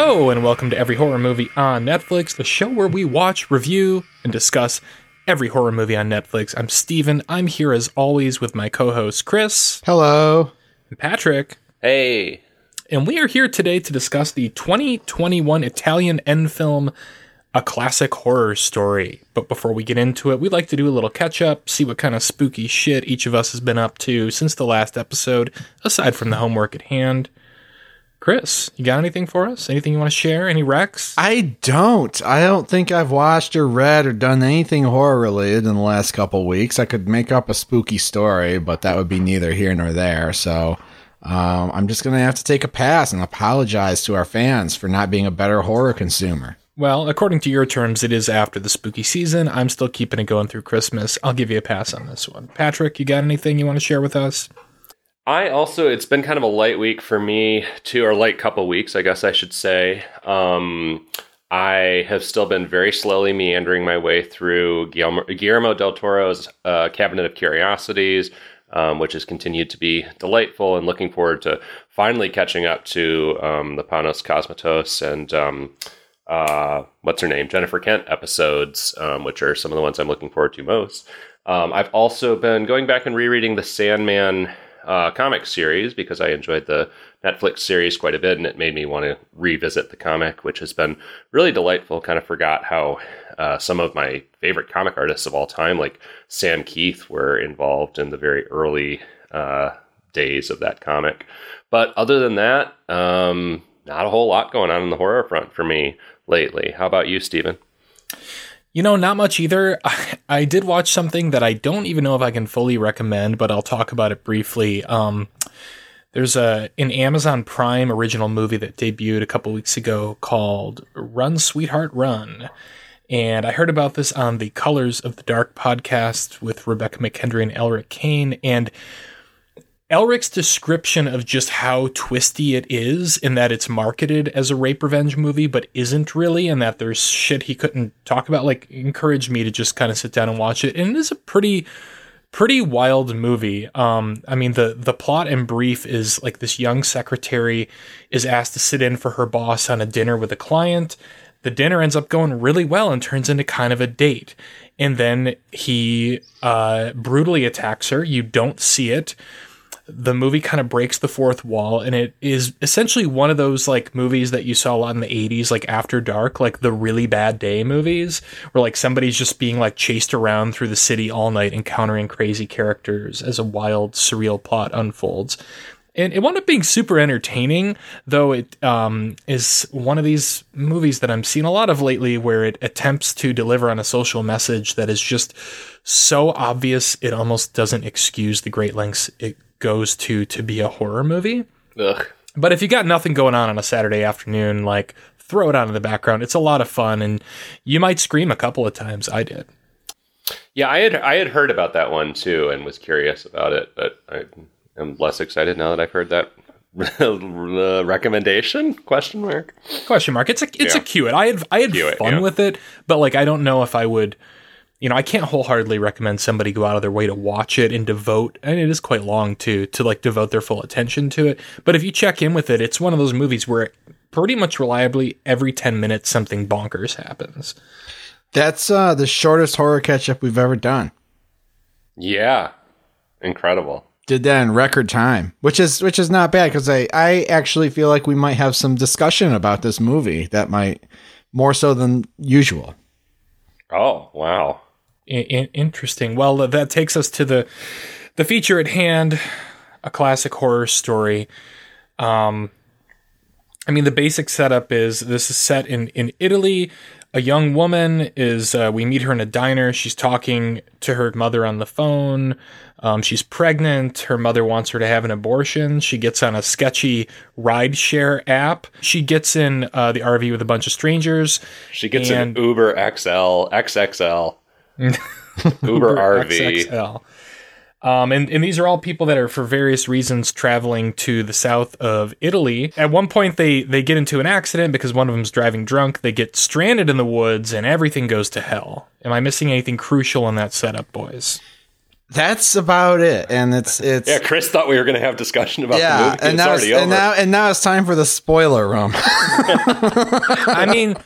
Hello, and welcome to Every Horror Movie on Netflix, the show where we watch, review, and discuss every horror movie on Netflix. I'm Steven. I'm here as always with my co host Chris Hello. and Patrick. Hey. And we are here today to discuss the 2021 Italian end film, A Classic Horror Story. But before we get into it, we'd like to do a little catch up, see what kind of spooky shit each of us has been up to since the last episode, aside from the homework at hand. Chris, you got anything for us? Anything you want to share? Any recs? I don't. I don't think I've watched or read or done anything horror related in the last couple weeks. I could make up a spooky story, but that would be neither here nor there. So um, I'm just going to have to take a pass and apologize to our fans for not being a better horror consumer. Well, according to your terms, it is after the spooky season. I'm still keeping it going through Christmas. I'll give you a pass on this one. Patrick, you got anything you want to share with us? I also, it's been kind of a light week for me too, or light couple weeks, I guess I should say. Um, I have still been very slowly meandering my way through Guillermo, Guillermo del Toro's uh, Cabinet of Curiosities, um, which has continued to be delightful and looking forward to finally catching up to um, the Panos Cosmatos and um, uh, what's her name, Jennifer Kent episodes, um, which are some of the ones I'm looking forward to most. Um, I've also been going back and rereading the Sandman uh, comic series because I enjoyed the Netflix series quite a bit, and it made me want to revisit the comic, which has been really delightful. Kind of forgot how uh, some of my favorite comic artists of all time, like Sam Kieth, were involved in the very early uh, days of that comic. But other than that, um, not a whole lot going on in the horror front for me lately. How about you, Steven? You know, not much either. I did watch something that I don't even know if I can fully recommend, but I'll talk about it briefly. Um, there's a an Amazon Prime original movie that debuted a couple weeks ago called Run Sweetheart Run. And I heard about this on the Colors of the Dark podcast with Rebekah McKendry and Elric Kane. And Elric's description of just how twisty it is, in that it's marketed as a rape revenge movie, but isn't really, and that there's shit he couldn't talk about, like encouraged me to just kind of sit down and watch it. And it is a pretty, pretty wild movie. Um, I mean, the the plot and brief is like this young secretary is asked to sit in for her boss on a dinner with a client. The dinner ends up going really well and turns into kind of a date. And then he uh, brutally attacks her. You don't see it the movie kind of breaks the fourth wall and it is essentially one of those like movies that you saw a lot in the 80s like after dark like the really bad day movies where like somebody's just being like chased around through the city all night encountering crazy characters as a wild surreal plot unfolds. And it wound up being super entertaining though it um, is one of these movies that i'm seeing a lot of lately where it attempts to deliver on a social message that is just so obvious it almost doesn't excuse the great lengths it goes to to be a horror movie. Ugh. But if you got nothing going on on a Saturday afternoon, like throw it on in the background. It's a lot of fun, and you might scream a couple of times. I did. Yeah, I had I had heard about that one too, and was curious about it, but I am less excited now that I've heard that recommendation question mark question mark it's a it's yeah. a cue it i had i had Cue fun it, yeah. with it but like i don't know if i would you know, I can't wholeheartedly recommend somebody go out of their way to watch it and devote, and it is quite long too, to like devote their full attention to it. But if you check in with it, it's one of those movies where pretty much reliably every 10 minutes something bonkers happens. That's uh, the shortest horror catch up we've ever done. Yeah. Incredible. Did that in record time, which is which is not bad because I I actually feel like we might have some discussion about this movie that might more so than usual. Oh wow! I- interesting. Well, that takes us to the the feature at hand, a classic horror story. Um, I mean, the basic setup is this is set in in Italy. A young woman is uh, we meet her in a diner. She's talking to her mother on the phone. Um, she's pregnant. Her mother wants her to have an abortion. She gets on a sketchy rideshare app. She gets in uh, the RV with a bunch of strangers. She gets and- an Uber XL, XXL. Uber, RV. XXL. Um, and, and these are all people that are for various reasons traveling to the south of Italy. At one point, they, they get into an accident because one of them's driving drunk. They get stranded in the woods and everything goes to hell. Am I missing anything crucial in that setup, boys? That's about it. And it's it's Yeah, Chris thought we were going to have discussion about the yeah, movie. and it's now it's, already and now and now it's time for the spoiler room. I mean,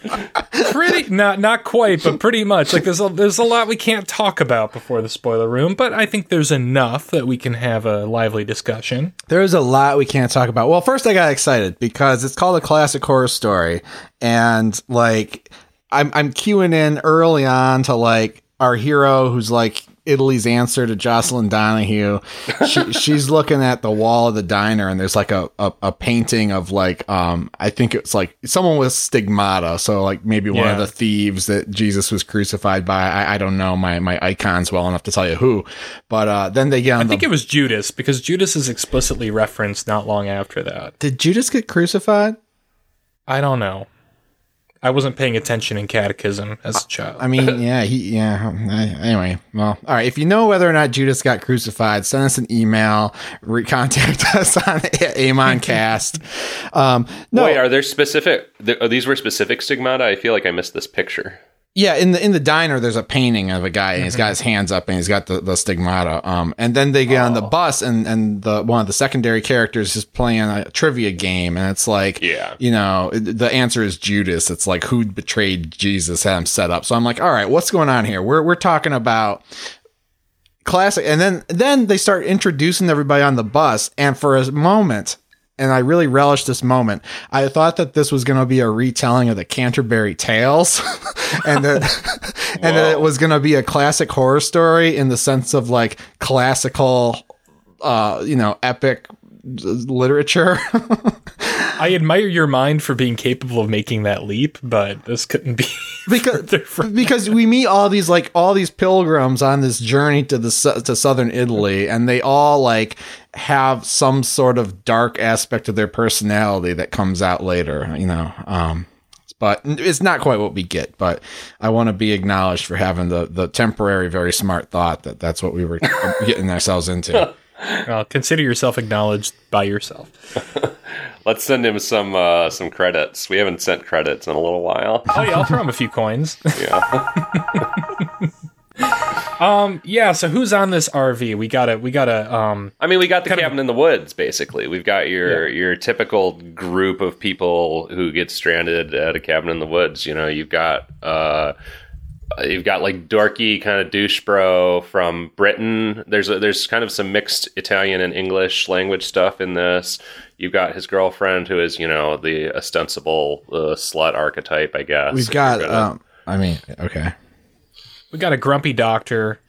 pretty not not quite, but pretty much. Like there's a, there's a lot we can't talk about before the spoiler room, but I think there's enough that we can have a lively discussion. There's a lot we can't talk about. Well, first I got excited because it's called a classic horror story, and like I'm I'm queuing in early on to like our hero who's like Italy's answer to Jocelin Donahue. She, she's looking at the wall of the diner, and there's like a, a, a painting of like um I think it's like someone with stigmata, so like maybe one of the thieves that Jesus was crucified by. I, I don't know my my icons well enough to tell you who, but uh then they get on I the think it was Judas because Judas is explicitly referenced not long after that. did Judas get crucified? I don't know. I wasn't paying attention in catechism as a child. I mean, yeah, he, yeah. I- Anyway, well, all right. If you know whether or not Judas got crucified, send us an email. Re- contact us on Amoncast. Um, no, Wait, are there specific? Are these were specific stigmata? I feel like I missed this picture. Yeah. In the in the diner, there's a painting of a guy, and he's got his hands up, and he's got the, the stigmata. Um, and then they get on the bus, and and the one of the secondary characters is playing a trivia game, and it's like, Yeah. you know, the answer is Judas. It's like who betrayed Jesus, had him set up. So I'm like, all right, what's going on here? We're we're talking about classic and then then they start introducing everybody on the bus and for a moment and I really relished this moment. I thought that this was going to be a retelling of the Canterbury Tales, and that and that it was going to be a classic horror story in the sense of like classical, uh, you know, epic literature. I admire your mind for being capable of making that leap, but this couldn't be because because we meet all these like all these pilgrims on this journey to the to southern Italy, and they all like have some sort of dark aspect of their personality that comes out later. You know, um, but it's not quite what we get. But I want to be acknowledged for having the the temporary, very smart thought that that's what we were getting ourselves into. Well, consider yourself acknowledged by yourself. Let's send him some uh, some credits. We haven't sent credits in a little while. Oh yeah, I'll throw him a few coins. Yeah. um, yeah. So who's on this RV? We gotta, we gotta. Um, I mean, we got the Kind of- cabin in the woods. Basically, we've got your your typical group of people who get stranded at a cabin in the woods. You know, you've got uh, you've got like dorky kind of douche bro from Britain. There's a, there's kind of some mixed Italian and English language stuff in this. You've got his girlfriend who is you know the ostensible uh, slut archetype, I guess. We've got. gonna- Um, I mean, okay. we got a grumpy doctor.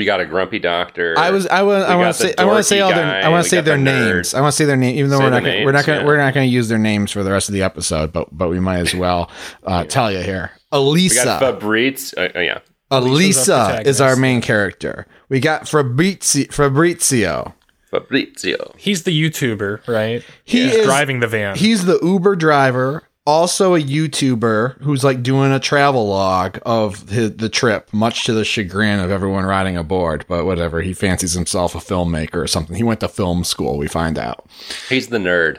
You got a grumpy doctor. I was I want I want to say I want to say dorky all their I want to say their the nerd. names. I want to say their name even though Say we're not the gonna, we're not going to yeah. we're not going to use their names for the rest of the episode, but but we might as well uh, tell you here. Elisa. we got Fabrizio. Uh, uh, yeah. Elisa is our main character. We got Fabrizio. Fabrizio. Fabrizio. He's the YouTuber, right? He He's is driving the van. He's the Uber driver, also a YouTuber who's like doing a travel log of his, the trip, much to the chagrin of everyone riding aboard. But whatever, he fancies himself a filmmaker or something. He went to film school. We find out. He's the nerd.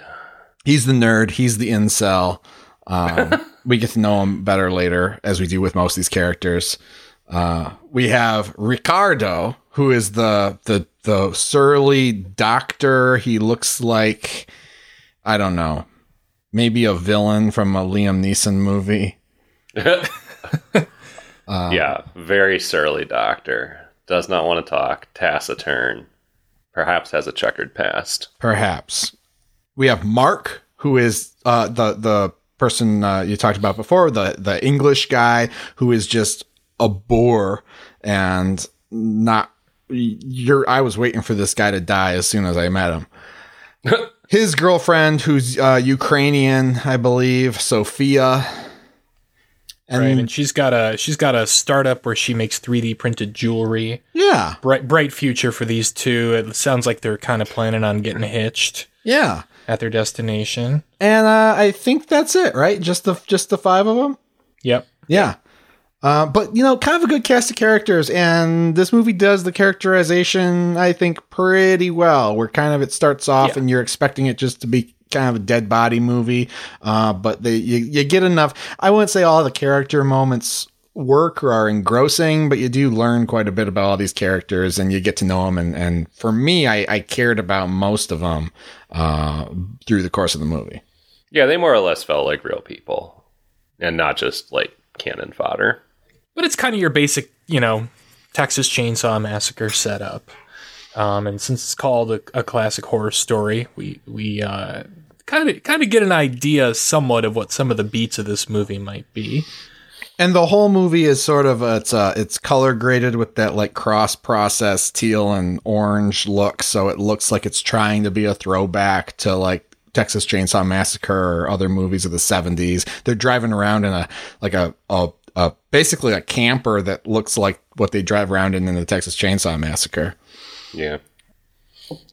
He's the nerd. He's the incel. Um, we get to know him better later, as we do with most of these characters. Uh, we have Ricardo, who is the the the surly doctor. He looks like I don't know, maybe a villain from a Liam Neeson movie. Um, yeah, very surly doctor. Does not want to talk. Taciturn. Perhaps has a checkered past. Perhaps we have Mark, who is uh, the the person uh, you talked about before, the the English guy who is just a bore and not. You're. I was waiting for this guy to die as soon as I met him. His girlfriend, who's uh, Ukrainian, I believe, Sophia. And right, and she's got a she's got a startup where she makes 3D printed jewelry. yeah, Bright bright future for these two. It sounds like they're kind of planning on getting hitched yeah, at their destination. and uh, I think that's it, right? Just the just the five of them. Yep. Yeah. Uh, but you know, kind of a good cast of characters, and this movie does the characterization, I think, pretty well. Where kind of it starts off, Yeah. and you're expecting it just to be kind of a dead body movie, uh, but they you, you get enough. I wouldn't say all the character moments work or are engrossing, but you do learn quite a bit about all these characters and you get to know them. And, and for me, I, I cared about most of them uh, through the course of the movie. Yeah, they more or less felt like real people and not just like cannon fodder. But it's kind of your basic, you know, Texas Chainsaw Massacre setup. Um, and since it's called a, a classic horror story, we we kind of kind of get an idea somewhat of what some of the beats of this movie might be. And the whole movie is sort of uh, it's uh, it's color graded with that like cross process teal and orange look, so it looks like it's trying to be a throwback to like Texas Chainsaw Massacre or other movies of the 70s. They're driving around in a like a, a, a basically a camper that looks like what they drive around in in the Texas Chainsaw Massacre. Yeah.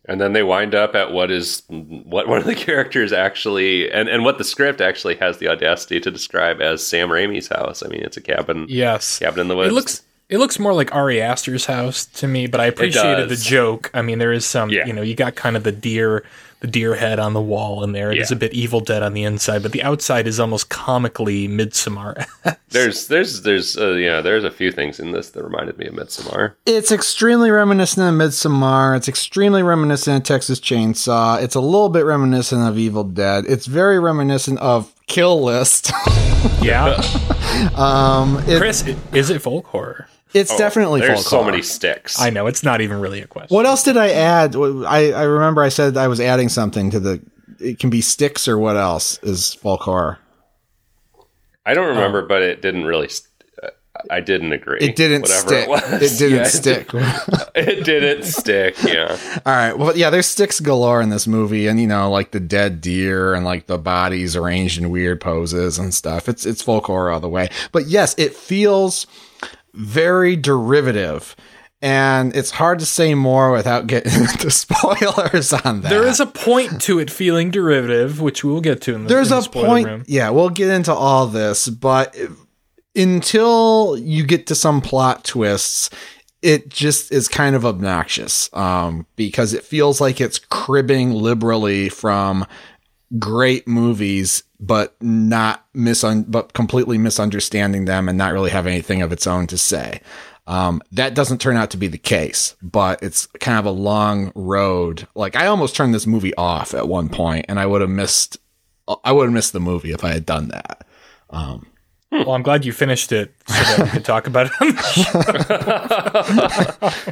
And then they wind up at what is what one of the characters actually and, and what the script actually has the audacity to describe as Sam Raimi's house. I mean, it's a cabin. Yes. Cabin in the woods. It looks it looks more like Ari Aster's house to me, but I appreciated the joke. I mean, there is some, Yeah. you know, you got kind of the deer, the deer head on the wall in there. It is Yeah. a bit Evil Dead on the inside, but the outside is almost comically Midsommar. there's there's there's uh, yeah, there's a few things in this that reminded me of Midsommar. It's extremely reminiscent of Midsommar. It's extremely reminiscent of Texas Chainsaw. It's a little bit reminiscent of Evil Dead. It's very reminiscent of Kill List. yeah. um, it- Chris, is it folk horror? It's definitely Oh, There's folk so many sticks. I know it's not even really a question. What else did I add? I, I remember I said I was adding something to the. It can be sticks or what else is folk horror. I don't remember, but it didn't really. St- uh, I didn't agree. It didn't Whatever stick. It, was. It didn't Yeah, stick. It, didn't stick. Yeah. All right. Well, yeah, there's sticks galore in this movie, and you know, like the dead deer and like the bodies arranged in weird poses and stuff. It's it's folk horror all the way. But yes, it feels very derivative, and it's hard to say more without getting into spoilers on that. There is a point to it feeling derivative, which we will get to in the, there's in the a point. room. Yeah, we'll get into all this, but until you get to some plot twists, it just is kind of obnoxious um, because it feels like it's cribbing liberally from great movies, but not misun- but completely misunderstanding them and not really have anything of its own to say. Um, that doesn't turn out to be the case, but it's kind of a long road. Like I almost turned this movie off at one point, and I would have missed. I would have missed the movie if I had done that. Well, I'm glad you finished it so that we could talk about it. On the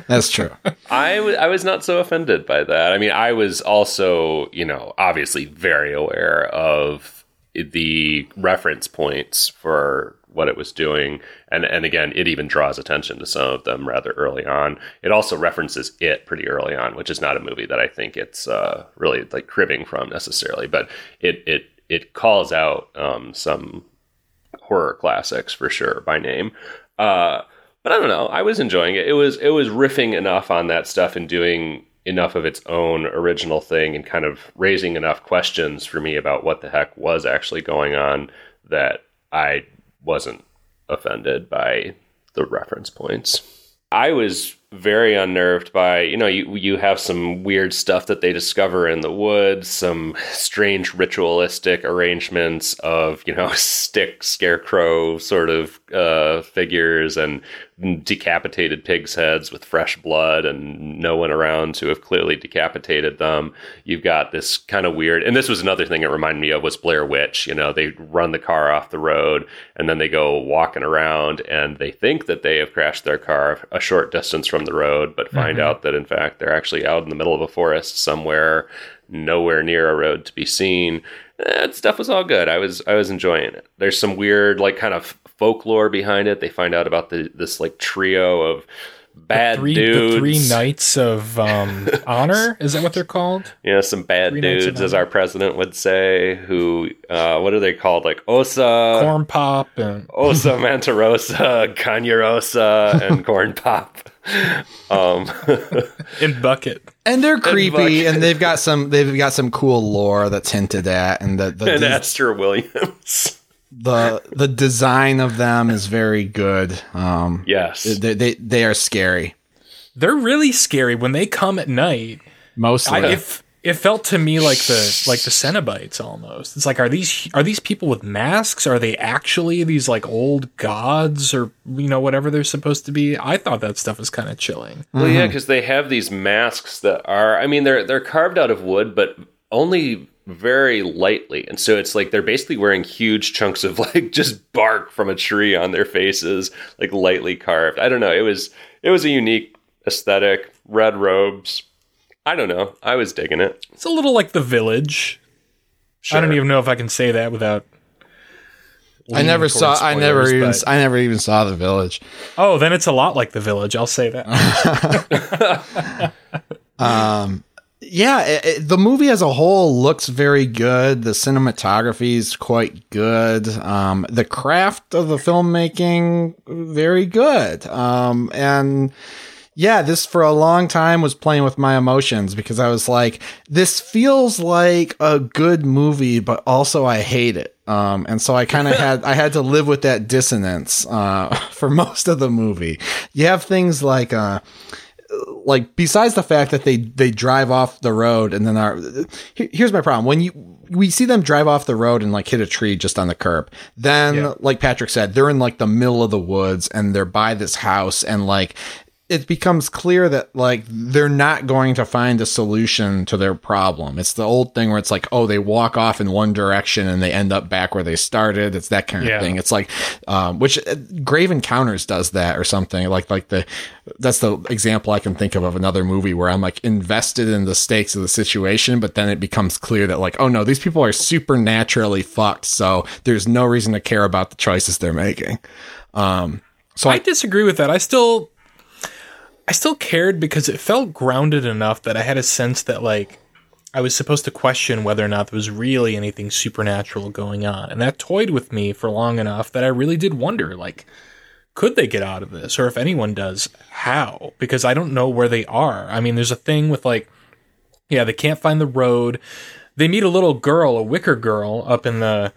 That's true. I, w- I was not so offended by that. I mean, I was also, you know, obviously very aware of the reference points for what it was doing. And, and again, it even draws attention to some of them rather early on. It also references it pretty early on, which is not a movie that I think it's uh, really like cribbing from necessarily, but it, it, it calls out um, some horror classics for sure by name. Uh, but I don't know. I was enjoying it. It was it was riffing enough on that stuff and doing enough of its own original thing and kind of raising enough questions for me about what the heck was actually going on that I wasn't offended by the reference points. I was very unnerved by, you know, you you have some weird stuff that they discover in the woods, some strange ritualistic arrangements of, you know, stick scarecrow sort of uh, figures and decapitated pigs' heads with fresh blood and no one around to have clearly decapitated them. You've got this kind of weird, and this was another thing it reminded me of was Blair Witch. You know, they run the car off the road and then they go walking around and they think that they have crashed their car a short distance from the road, but find mm-hmm. out that in fact they're actually out in the middle of a forest somewhere, nowhere near a road to be seen. Eh, that stuff was all good. I was I was enjoying it. There's some weird like kind of folklore behind it. They find out about the this like trio of bad three, dudes. the three knights of um, honor is that what they're called? you know, some bad Three dudes, as our president would say, who, uh, what are they called? Like Osa, Corn pop and Osa Mantarosa, Canyarosa, and Corn Pop. Um, in bucket. And they're creepy, fuck. and they've got some they've got some cool lore that's hinted at, and the the and des- Esther Williams. The, the design of them is very good. Um, Yes. they, they they are scary They're really scary when they come at night. mostly. I, if it felt to me like the like the Cenobites almost. It's like are these are these people with masks? Are they actually these like old gods or you know whatever they're supposed to be? I thought that stuff was kind of chilling. Well, yeah, because they have these masks that are. I mean, they're they're carved out of wood, but only very lightly, and so it's like they're basically wearing huge chunks of like just bark from a tree on their faces, like lightly carved. I don't know. It was it was a unique aesthetic. Red robes I don't know. I was digging it. It's a little like the village. Sure. I don't even know if I can say that without. I never saw. Spoilers, I never even. I never even saw the village. Oh, then it's a lot like the village. I'll say that. um. Yeah, it, it, the movie as a whole looks very good. The cinematography is quite good. Um, the craft of the filmmaking very good. Um, and yeah, this for a long time was playing with my emotions because I was like, this feels like a good movie, but also I hate it. Um, and so I kind of had I had to live with that dissonance uh, for most of the movie. You have things like uh, like besides the fact that they they drive off the road and then are here's my problem when you we see them drive off the road and like hit a tree just on the curb then yeah. like patrick said they're in like the middle of the woods and they're by this house and like it becomes clear that like they're not going to find a solution to their problem. It's the old thing where it's like, oh, they walk off in one direction and they end up back where they started. It's that kind of yeah. thing. It's like, um, which uh, Grave Encounters does that or something like like the that's the example I can think of of another movie where I'm like invested in the stakes of the situation, but then it becomes clear that like, oh no, these people are supernaturally fucked, so there's no reason to care about the choices they're making. Um, so I, I disagree with that. I still I still cared because it felt grounded enough that I had a sense that like I was supposed to question whether or not there was really anything supernatural going on. And that toyed with me for long enough that I really did wonder like could they get out of this or if anyone does how because I don't know where they are. I mean there's a thing with like yeah, they can't find the road. They meet a little girl, a wicker girl up in the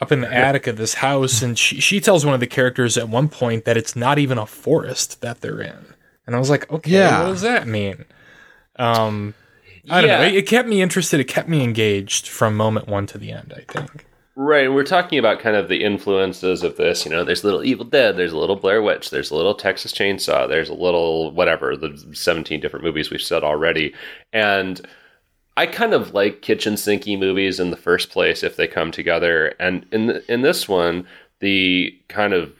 up in the attic of this house and she she tells one of the characters at one point that it's not even a forest that they're in and I was like, okay, yeah. what does that mean? Um, I don't yeah. know. It, it, kept me interested. It kept me engaged from moment one to the end. I think. Right, and we're talking about kind of the influences of this. You know, there's a little Evil Dead, there's a little Blair Witch, there's a little Texas Chainsaw, there's a little whatever the 17 different movies we've said already, and I kind of like kitchen sinky movies in the first place if they come together. And in the, in this one, the kind of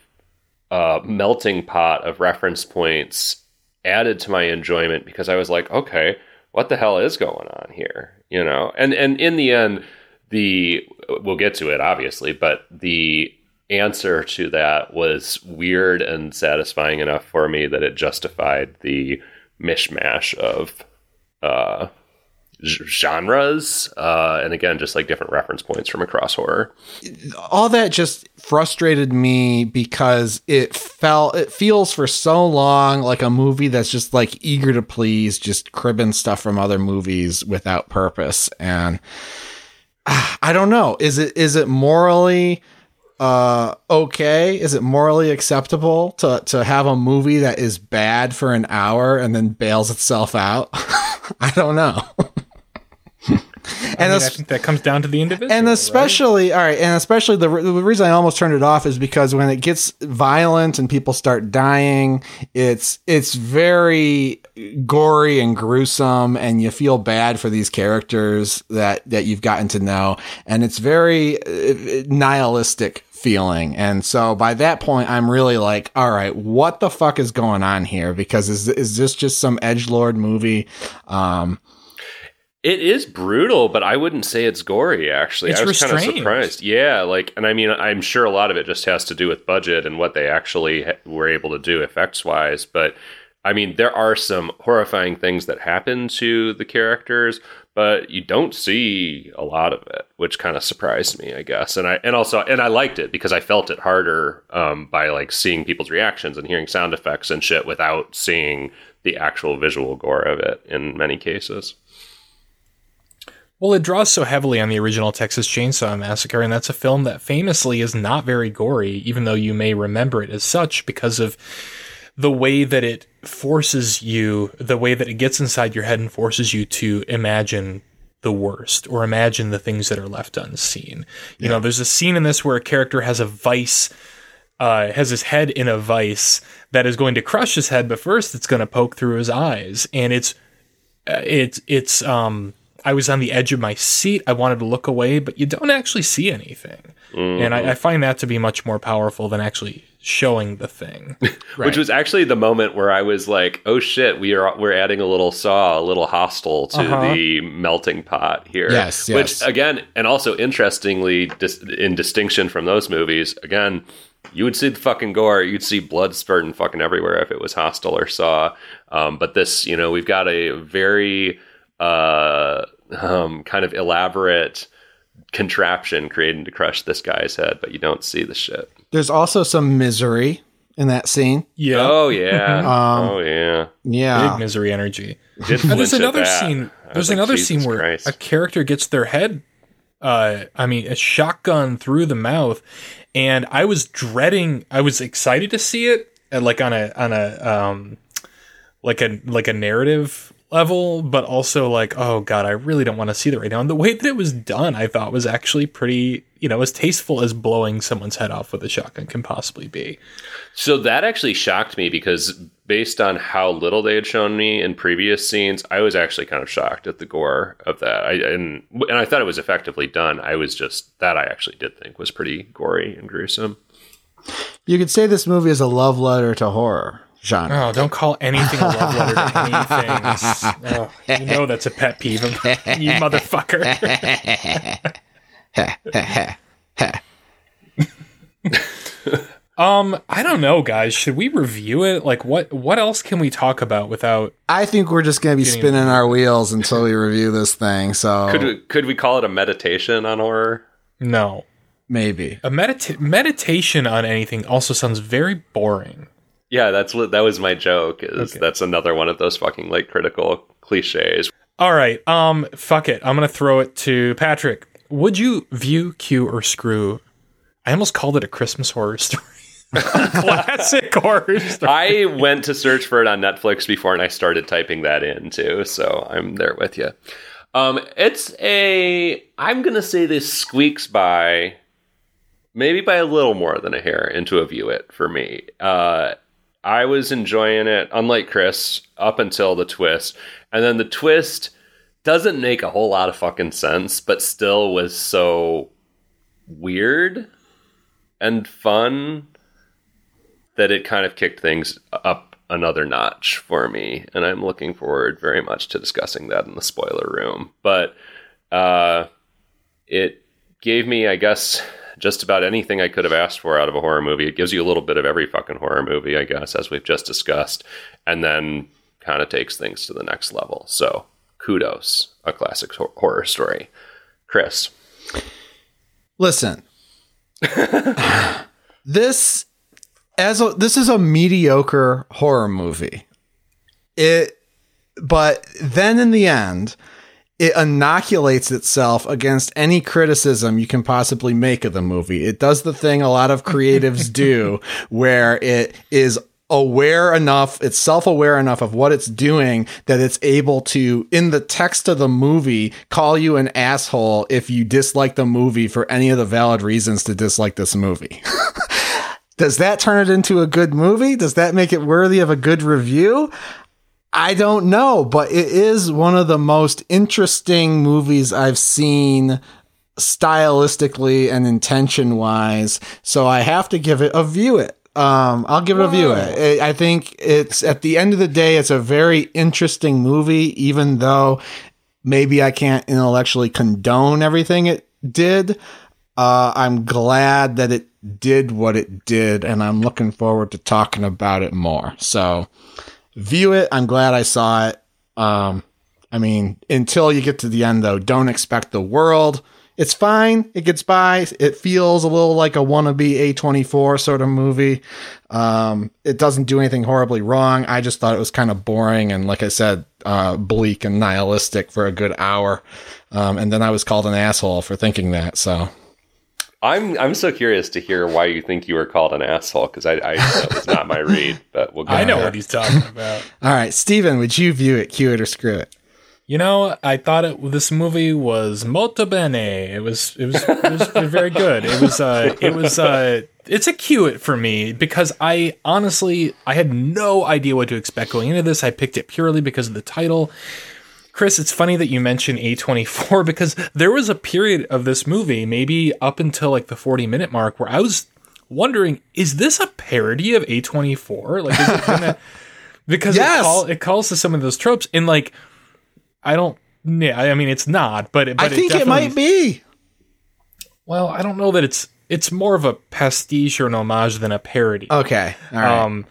uh, melting pot of reference points added to my enjoyment because I was like, okay, what the hell is going on here? You know, and and in the end, the we'll get to it obviously, but the answer to that was weird and satisfying enough for me that it justified the mishmash of uh, genres uh, and again just like different reference points from across horror. All that just frustrated me because it felt it feels for so long like a movie that's just like eager to please just cribbing stuff from other movies without purpose. And uh, i don't know. Is it is it morally uh okay? Is it morally acceptable to to have a movie that is bad for an hour and then bails itself out? I don't know and mean, I think that comes down to the individual. And especially, right? all right, and especially the, the reason I almost turned it off is because when it gets violent and people start dying, it's it's very gory and gruesome, and you feel bad for these characters that that you've gotten to know, and it's very uh, nihilistic feeling. And so by that point, I'm really like, all right, what the fuck is going on here? Because is is this just some edge lord movie? Um, it is brutal, but I wouldn't say it's gory. Actually, it's I was kind of surprised. Yeah, like, and I mean, I'm sure a lot of it just has to do with budget and what they actually ha- were able to do effects wise. But I mean, there are some horrifying things that happen to the characters, but you don't see a lot of it, which kind of surprised me, I guess. And I and also and I liked it because I felt it harder um, by like seeing people's reactions and hearing sound effects and shit without seeing the actual visual gore of it in many cases. Well, it draws so heavily on the original Texas Chainsaw Massacre, and that's a film that famously is not very gory, even though you may remember it as such because of the way that it forces you, the way that it gets inside your head and forces you to imagine the worst or imagine the things that are left unseen. You know, there's a scene in this where a character has a vice, uh, has his head in a vice that is going to crush his head, but first it's going to poke through his eyes, and it's, uh, it's, it's, um, I was on the edge of my seat. I wanted to look away, but you don't actually see anything. And I, I find that to be much more powerful than actually showing the thing. Which was actually the moment where I was like, "Oh shit, we are we're adding a little saw, a little Hostel to Uh-huh. the melting pot here." Yes, yes, Which again, and also interestingly, dis- in distinction from those movies, again, you would see the fucking gore, you'd see blood spurting fucking everywhere if it was Hostel or saw. Um, but this, you know, we've got a very uh, um, kind of elaborate contraption created to crush this guy's head, but you don't see the shit. There's also some misery in that scene. yeah. Oh yeah. Um, oh yeah. Yeah. Big misery energy. And there's another that. scene. There's another Jesus scene where Christ. a character gets their head, uh, I mean, a shotgun through the mouth, and I was dreading. I was excited to see it, uh, like on a on a um, like a like a narrative level, but also like, oh god, I really don't want to see that right now. And the way that it was done, I thought was actually pretty, you know, as tasteful as blowing someone's head off with a shotgun can possibly be. So that actually shocked me because based on how little they had shown me in previous scenes, I was actually kind of shocked at the gore of that. I and and I thought it was effectively done. I was just that I actually did think was pretty gory and gruesome. You could say this movie is a love letter to horror genre. Oh, don't call anything a love letter to anything. Oh, you know that's a pet peeve of you, motherfucker. um, I don't know, guys. Should we review it? Like, what what else can we talk about without? I think we're just going to be spinning our wheels until we review this thing. So Could we, could we call it a meditation on horror? No, maybe. a medita- meditation on anything also sounds very boring. Yeah, that's what that was my joke. Is Okay. that's another one of those fucking like critical cliches. All right, um, fuck it. I'm gonna throw it to Patrick. Would you view Q or Screw? I almost called it a Christmas horror story. Classic horror story. I went to search for it on Netflix before, and I started typing that in too. So I'm there with you. Um, it's a. I'm gonna say this squeaks by, maybe by a little more than a hair into a view it for me. Uh, I was enjoying it, unlike Chris, up until the twist, and then the twist doesn't make a whole lot of fucking sense, but still was so weird and fun that it kind of kicked things up another notch for me. And i'm looking forward very much to discussing that in the spoiler room. But uh, it gave me i guess just about anything i could have asked for out of a horror movie. It gives you a little bit of every fucking horror movie i guess as we've just discussed and then kind of takes things to the next level. So kudos. A classic horror story. Chris. Listen, this as a, this is a mediocre horror movie. It, but then in the end, it inoculates itself against any criticism you can possibly make of the movie. It does the thing a lot of creatives do, where it is aware enough, it's self aware enough of what it's doing that it's able to, in the text of the movie, call you an asshole if you dislike the movie for any of the valid reasons to dislike this movie. Does that turn it into a good movie? Does that make it worthy of a good review? I don't know, but it is one of the most interesting movies I've seen stylistically and intention wise. So I have to give it a view it. Um, I'll give it a view it. I I think it's at the end of the day, it's a very interesting movie, even though maybe I can't intellectually condone everything it did. Uh, I'm glad that it did what it did, and I'm looking forward to talking about it more. So, view it. I'm glad I saw it. Um, I mean, until you get to the end, though, don't expect the world. It's fine. It gets by. It feels a little like a wannabe A24 sort of movie. Um, it doesn't do anything horribly wrong. I just thought it was kind of boring and, like I said, uh, bleak and nihilistic for a good hour. Um, and then I was called an asshole for thinking that. So, I'm I'm so curious to hear why you think you were called an asshole because I, I that was not my read, but we'll go I know there. what he's talking about. all right, Steven, would you view it, cue it, or screw it? You know, I thought it, this movie was molto bene. It was it was, it was very good. It was uh it was uh it's a cue it for me because I honestly I had no idea what to expect going into this. I picked it purely because of the title. Chris, it's funny that you mentioned A24 because there was a period of this movie, maybe up until like the 40 minute mark, where I was wondering, is this a parody of A24? Like, is it gonna, because Yes. it, call, it calls to some of those tropes and like, I don't, yeah, I mean, it's not, but, but I think it, definitely- might be. Well, I don't know that it's, it's more of a pastiche or an homage than a parody. Okay. All right. Um,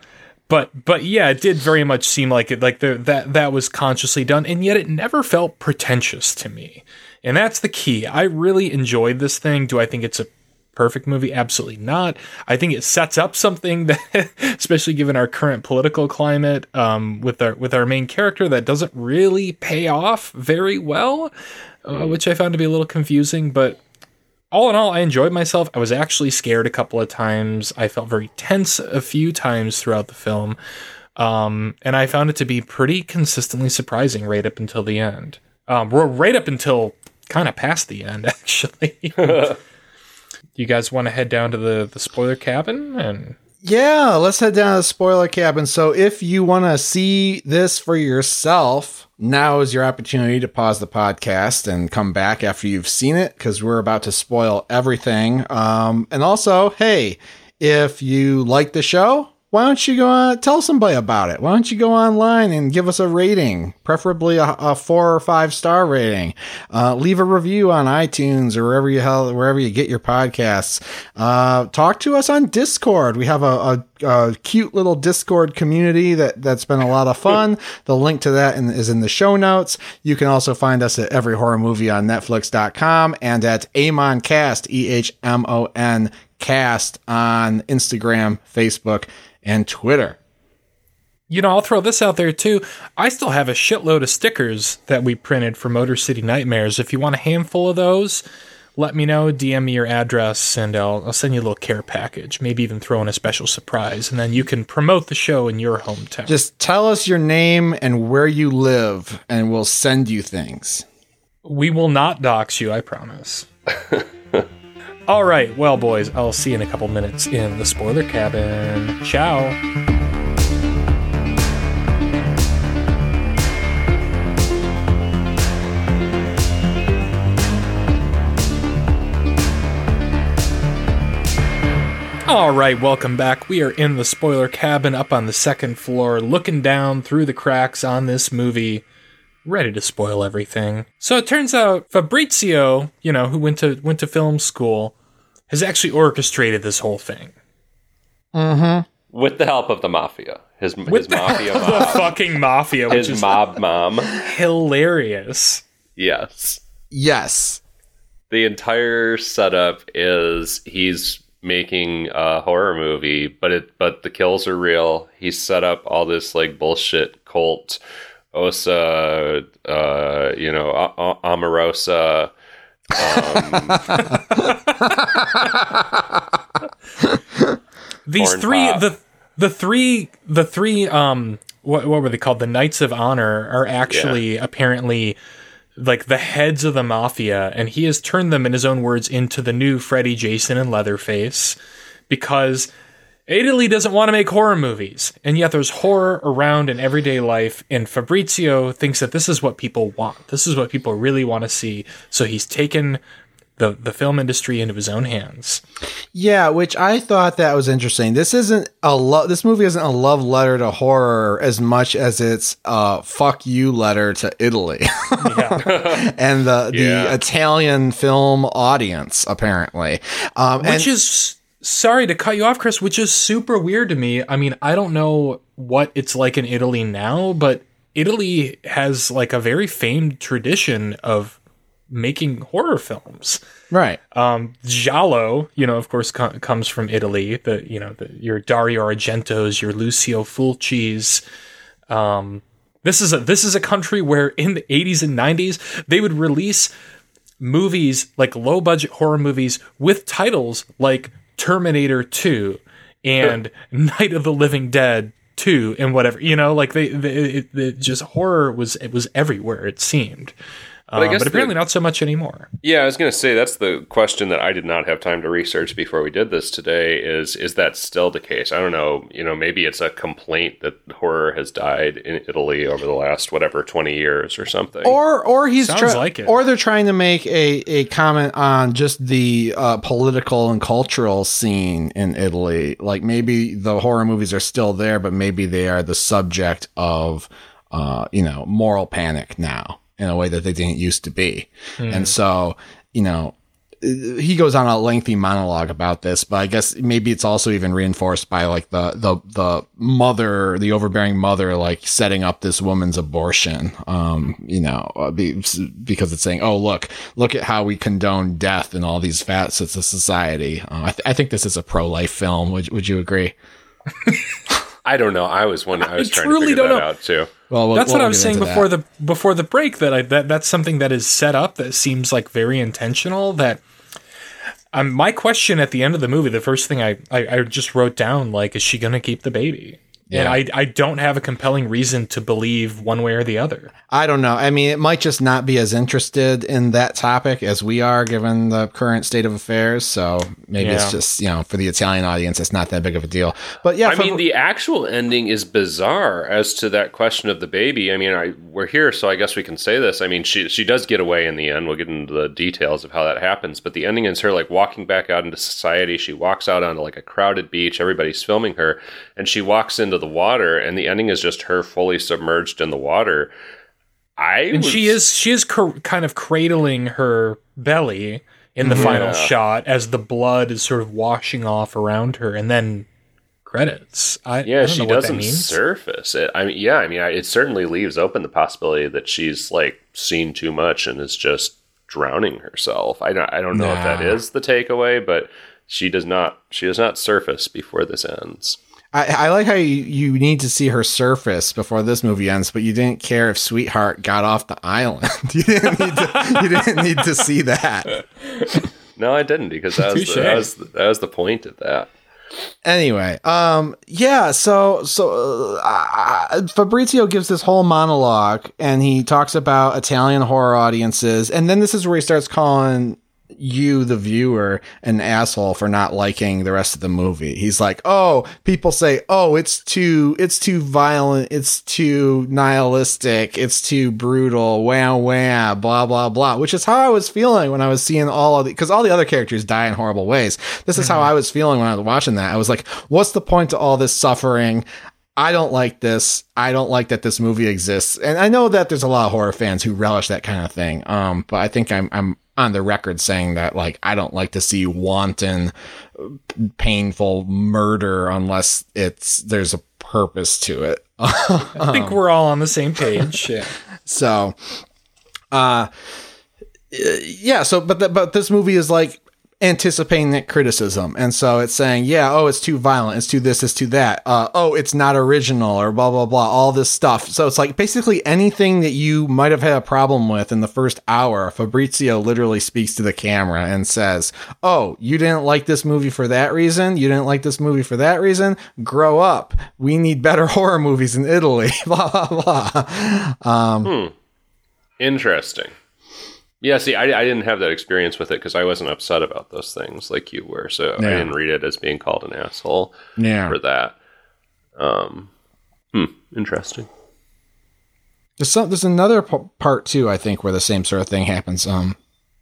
but but yeah, it did very much seem like it like the, that that was consciously done, and yet it never felt pretentious to me. And that's the key. I really enjoyed this thing. Do I think it's a perfect movie? Absolutely not. I think it sets up something that, especially given our current political climate, um, with our with our main character, that doesn't really pay off very well, uh, which I found to be a little confusing. But all in all, I enjoyed myself. I was actually scared a couple of times. I felt very tense a few times throughout the film. Um, and I found it to be pretty consistently surprising right up until the end. Um, we're right up until kind of past the end, actually. you guys want to head down to the, the spoiler cabin and Yeah, let's head down to the spoiler cabin. So if you want to see this for yourself, now is your opportunity to pause the podcast and come back after you've seen it because we're about to spoil everything. Um, and also, hey, if you like the show, why don't you go on, tell somebody about it? Why don't you go online and give us a rating, preferably a, a four or five star rating? Uh, leave a review on iTunes or wherever you hell wherever you get your podcasts. Uh, talk to us on Discord. We have a, a, a cute little Discord community that that's been a lot of fun. the link to that in, is in the show notes. You can also find us at every horror movie on Netflix.com and at Amoncast, E H M O N cast on Instagram, Facebook, and Twitter. You know, I'll throw this out there too. I still have a shitload of stickers that we printed for Motor City Nightmares. If you want a handful of those, let me know. DM me your address, and I'll, I'll send you a little care package. Maybe even throw in a special surprise, and then you can promote the show in your hometown. Just tell us your name and where you live, and we'll send you things. we will not dox you, I promise. All right, well, boys, I'll see you in a couple minutes in the spoiler cabin. Ciao. All right, welcome back. We are in the spoiler cabin up on the second floor, looking down through the cracks on this movie, ready to spoil everything. So it turns out Fabrizio, you know, who went to went to film school, has actually orchestrated this whole thing. with the help of the mafia. His, his the, mafia the mob. fucking mafia, which his is mob mom. hilarious. Yes. Yes. The entire setup is he's making a horror movie, but it but the kills are real. He set up all this like bullshit cult, Osa, uh, you know, A- A- These three pop. the the three the three um what what were they called? The Knights of Honor are actually apparently like the heads of the mafia, and he has turned them, in his own words, into the new Freddy, Jason, and Leatherface because Italy doesn't want to make horror movies, and yet there's horror around in everyday life, and Fabrizio thinks that this is what people want. This is what people really want to see. So he's taken the the film industry into his own hands. Yeah, which I thought that was interesting. This isn't a lo- this movie isn't a love letter to horror as much as it's a fuck you letter to Italy and the Yeah. the Italian film audience apparently. Um and which is sorry to cut you off chris which is super weird to me. I mean i don't know what it's like in italy now but italy has like a very famed tradition of making horror films. Right. um giallo you know of course co- comes from italy the you know the, your dario argentos your lucio fulcis. Um this is a this is a country where in the 80s and 90s they would release movies like low budget horror movies with titles like Terminator 2 and Night of the Living Dead 2 and whatever you know like they, they it, it just horror was it was everywhere it seemed But I Um, guess but apparently the- not so much anymore Yeah, I was going to say that's the question that I did not have time to research before we did this today. Is is that still the case? I don't know. You know, maybe it's a complaint that horror has died in Italy over the last whatever twenty years or something. or or he's Sounds try- like it. or they're trying to make a, a comment on just the uh, political and cultural scene in Italy. Like maybe the horror movies are still there, but maybe they are the subject of uh, you know moral panic now in a way that they didn't used to be. And so you know he goes on a lengthy monologue about this, but I guess maybe it's also even reinforced by like the the the mother, the overbearing mother, like setting up this woman's abortion. Um, you know, uh, because it's saying, "Oh, look, look at how we condone death in all these facets of society." Uh, I, th- I think this is a pro life film. Would Would you agree? I don't know. I was one. I was I trying truly to figure don't that know. out too. Well, we'll- that's what we'll I was saying before that. the before the break that I that that's something that is set up that seems like very intentional that um, my question at the end of the movie the first thing I, I, I just wrote down like is she gonna keep the baby and Yeah. I, I don't have a compelling reason to believe one way or the other I don't know. I mean, it might just not be as interested in that topic as we are, given the current state of affairs. So maybe Yeah. it's just you know for the Italian audience, it's not that big of a deal. But yeah, I for- mean, the actual ending is bizarre as to that question of the baby. I mean, I, we're here, so I guess we can say this. I mean, she she does get away in the end. We'll get into the details of how that happens. But the ending is her like walking back out into society. She walks out onto like a crowded beach. Everybody's filming her, and she walks into the water. And the ending is just her fully submerged in the water. I and was- she is she is cr- kind of cradling her belly in the final shot as the blood is sort of washing off around her and then credits I, I Yeah, don't she know what that doesn't surface it. I mean, yeah, I mean, I, it certainly leaves open the possibility that she's like seen too much and is just drowning herself. I don't, I don't know if that is the takeaway, but she does not, she does not surface before this ends. I, I like how you, you need to see her surface before this movie ends, but you didn't care if Sweetheart got off the island. you didn't need to. You didn't need to see that. No, I didn't because that was, the, that was the, that was the point of that. Anyway, um, yeah. So, so uh, uh, Fabrizio gives this whole monologue, and he talks about Italian horror audiences, and then this is where he starts calling you, the viewer, an asshole for not liking the rest of the movie. He's like, "Oh, people say, oh, it's too, it's too violent, it's too nihilistic, it's too brutal, wham wham, blah blah blah," which is how I was feeling when I was seeing all of the, because all the other characters die in horrible ways. This is how I was feeling when I was watching that. I was like, "What's the point to all this suffering?" I don't like this. I don't like that this movie exists. And I know that there's a lot of horror fans who relish that kind of thing. Um, but I think I'm I'm on the record saying that like I don't like to see wanton painful murder unless it's there's a purpose to it. I think we're all on the same page. Yeah. So, uh, yeah. So, but the, but this movie is like anticipating that criticism, and so it's saying, yeah, oh, it's too violent, it's too this, it's too that. Uh, oh, it's not original, or blah blah blah, all this stuff. So it's like basically anything that you might have had a problem with in the first hour. Fabrizio literally speaks to the camera and says, "Oh, you didn't like this movie for that reason. You didn't like this movie for that reason. Grow up. We need better horror movies in Italy." blah blah blah. Interesting. Yeah, see, I, I didn't have that experience with it because I wasn't upset about those things like you were. So I didn't read it as being called an asshole Yeah. for that. Um, hmm, interesting. There's some, there's another p- part too, I think, where the same sort of thing happens. Um,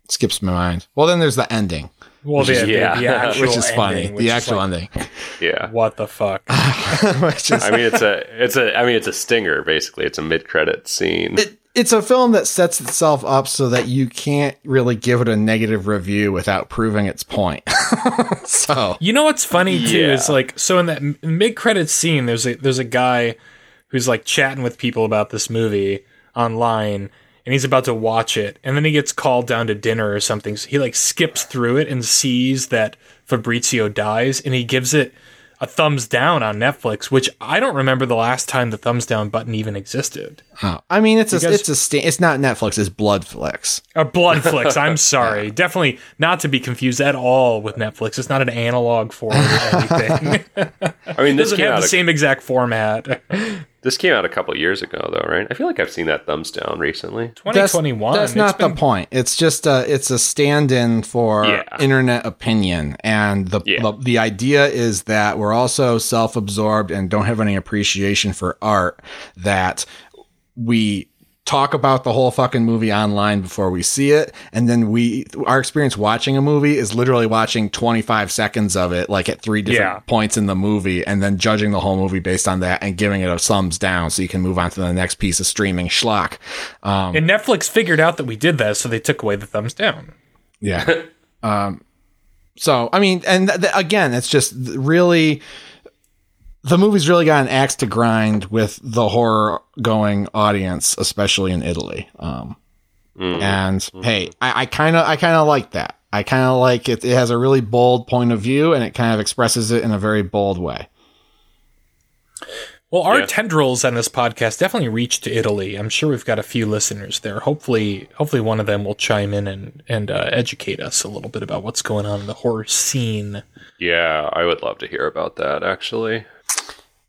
skips my mind. Well, then there's the ending, Well, the, the- yeah, the, which which is funny. ending, which the actual like, ending, Yeah. What the fuck? which is I mean, it's a, it's a, I mean, it's a stinger. Basically, it's a mid-credit scene. it, it's a film that sets itself up so that you can't really give it a negative review without proving its point. so You know what's funny too Yeah. is like so in that mid credit scene, there's a there's a guy who's like chatting with people about this movie online, and he's about to watch it, and then he gets called down to dinner or something. So he like skips through it and sees that Fabrizio dies, and he gives it a a thumbs down on Netflix, which I don't remember the last time the thumbs down button even existed. Oh, I mean, it's a it's a sta- it's not Netflix, it's Bloodflix. Or Bloodflix. I'm sorry. Definitely not to be confused at all with Netflix. It's not an analog for anything. I mean, this doesn't came have out the a, same exact format. This came out a couple years ago, though, right? I feel like I've seen that thumbs down recently. 2021. that's not been- the point. It's just a it's a stand-in for Yeah. internet opinion, and the, Yeah. the the idea is that we're also self-absorbed and don't have any appreciation for art. That we talk about the whole fucking movie online before we see it and then we our experience watching a movie is literally watching 25 seconds of it like at three different Yeah. points in the movie and then judging the whole movie based on that and giving it a thumbs down so you can move on to the next piece of streaming schlock um And Netflix figured out that we did that, so they took away the thumbs down. Yeah. um, so I mean, and th- again, it's just really the movie's really got an axe to grind with the horror going audience, especially in Italy. Um, and hey, I, I kind of, I kind of like that. I kind of like it. It has a really bold point of view, and it kind of expresses it in a very bold way. Well, our Yeah. tendrils on this podcast definitely reach to Italy. I'm sure we've got a few listeners there. Hopefully, hopefully one of them will chime in and and uh, educate us a little bit about what's going on in the horror scene. Yeah, I would love to hear about that, actually.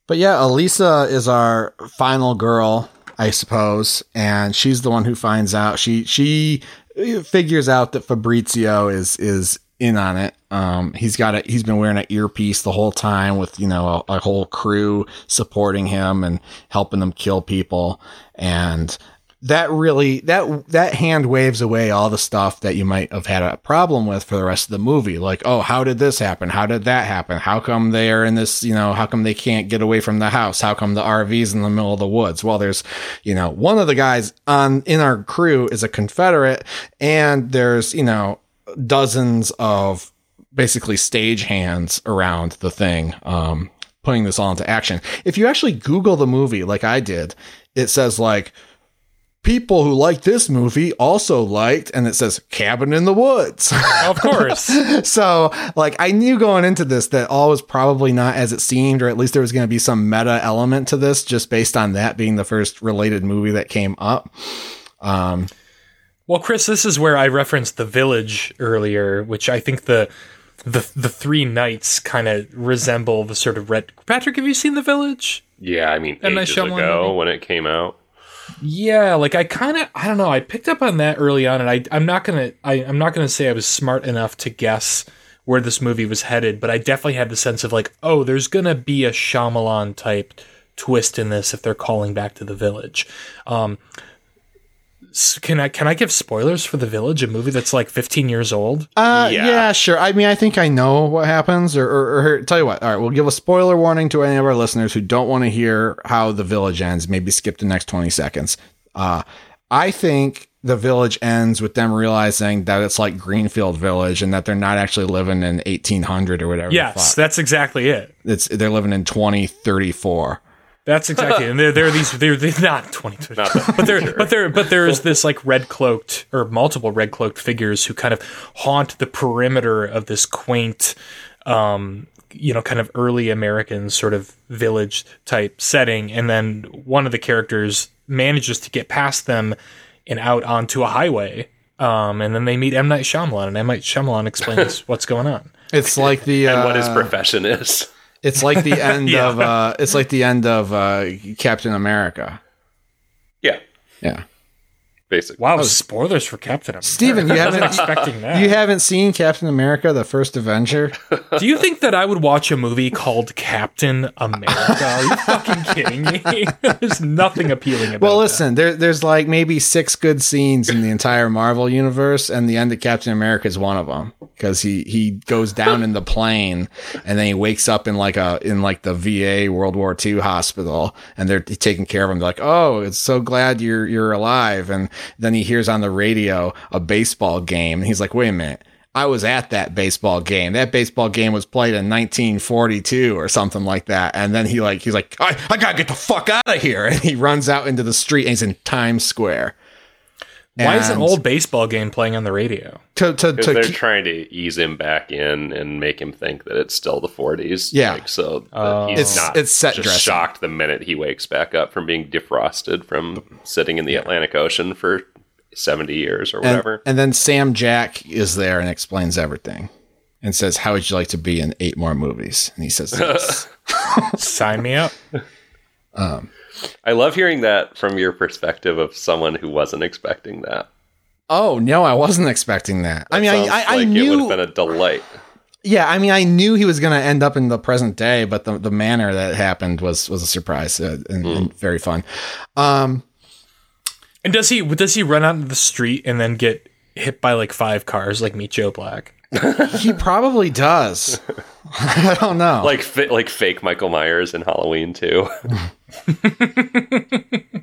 But yeah, Elisa is our final girl, I suppose, and she's the one who finds out. She she figures out that Fabrizio is is in on it. Um, he's got a he's been wearing an earpiece the whole time with you know a, a whole crew supporting him and helping them kill people, and that really that that hand waves away all the stuff that you might have had a problem with for the rest of the movie. Like oh how did this happen? How did that happen? How come they are in this you know how come they can't get away from the house? How come the RV's in the middle of the woods? Well there's you know one of the guys on in our crew is a confederate and there's you know dozens of basically stage hands around the thing um putting this all into action. If you actually google the movie like I did it says like people who liked this movie also liked and it says cabin in the woods Of course, so like i knew going into this that all was probably not as it seemed or at least there was going to be some meta element to this just based on that being the first related movie that came up um well, Chris, this is where I referenced the village earlier, which I think the the the three knights kind of resemble the sort of red. Patrick, have you seen the village? Yeah, I mean, M. Night ages Shyamalan ago movie? when it came out. Yeah, like I kind of I don't know. I picked up on that early on, and I I'm not gonna I, I'm not gonna say I was smart enough to guess where this movie was headed, but I definitely had the sense of like, oh, there's gonna be a Shyamalan type twist in this if they're calling back to the village. Um, can I can I give spoilers for the village, a movie that's like 15 years old? uh, yeah. Yeah. sure. I mean, I think I know what happens. Or, or, or tell you what. All right, we'll give a spoiler warning to any of our listeners who don't want to hear how the village ends. Maybe skip the next twenty seconds. Uh, I think the village ends with them realizing that it's like Greenfield Village and that they're not actually living in 1800 or whatever. the Yes, that's exactly it. it's they're living in 2034. That's exactly, and there, there are these. They're, they're not twenty, Not that but there, but there, but there is this like red cloaked or multiple red cloaked figures who kind of haunt the perimeter of this quaint, um, you know, kind of early American sort of village type setting, and then one of the characters manages to get past them and out onto a highway. Um, and then they meet M Night Shyamalan, and M Night Shyamalan explains what's going on. It's like the And uh, what his profession is. It's like the end Yeah. of uh, it's like the end of uh, Captain America. Yeah, Yeah. Basically. Wow, spoilers for Captain America. Steven, you haven't expecting that. you haven't seen Captain America: The First Avenger? Do you think that I would watch a movie called Captain America? Are you fucking kidding me? There's nothing appealing about it. Well, that. listen, there, there's like maybe six good scenes in the entire Marvel universe, and the end of Captain America is one of them because he he goes down in the plane, and then he wakes up in like a in like the VA World War II hospital, and they're taking care of him. They're like, "Oh, it's so glad you're you're alive," and then he hears on the radio a baseball game, and he's like, "Wait a minute." I was at that baseball game. That baseball game was played in 1942 or something like that. And then he like he's like, I, I gotta get the fuck out of here. And he runs out into the street and he's in Times Square. Why is an old baseball game playing on the radio? to to, to they're keep- trying to ease him back in and make him think that it's still the 40s. Yeah. Like, so that Oh. he's It's- not it's set just dressing. shocked the minute he wakes back up from being defrosted from sitting in the Atlantic Ocean for 70 years or whatever. and then Sam Jack is there and explains everything and says, "How would you like to be in eight more movies?" And he says, yes. Sign me up. Um, I love hearing that from your perspective of someone who wasn't expecting that. "Oh no, I wasn't expecting that." I mean, I, Sounds I, I like it would knew. have been a delight. yeah, I mean, I knew he was going to end up in the present day, but the the manner that it happened was was a surprise uh, and, and very fun. Um, And does he does he run out into the street and then get hit by like five cars like Meet Joe Black? he probably does. I don't know. Like fa- like fake Michael Myers in Halloween too.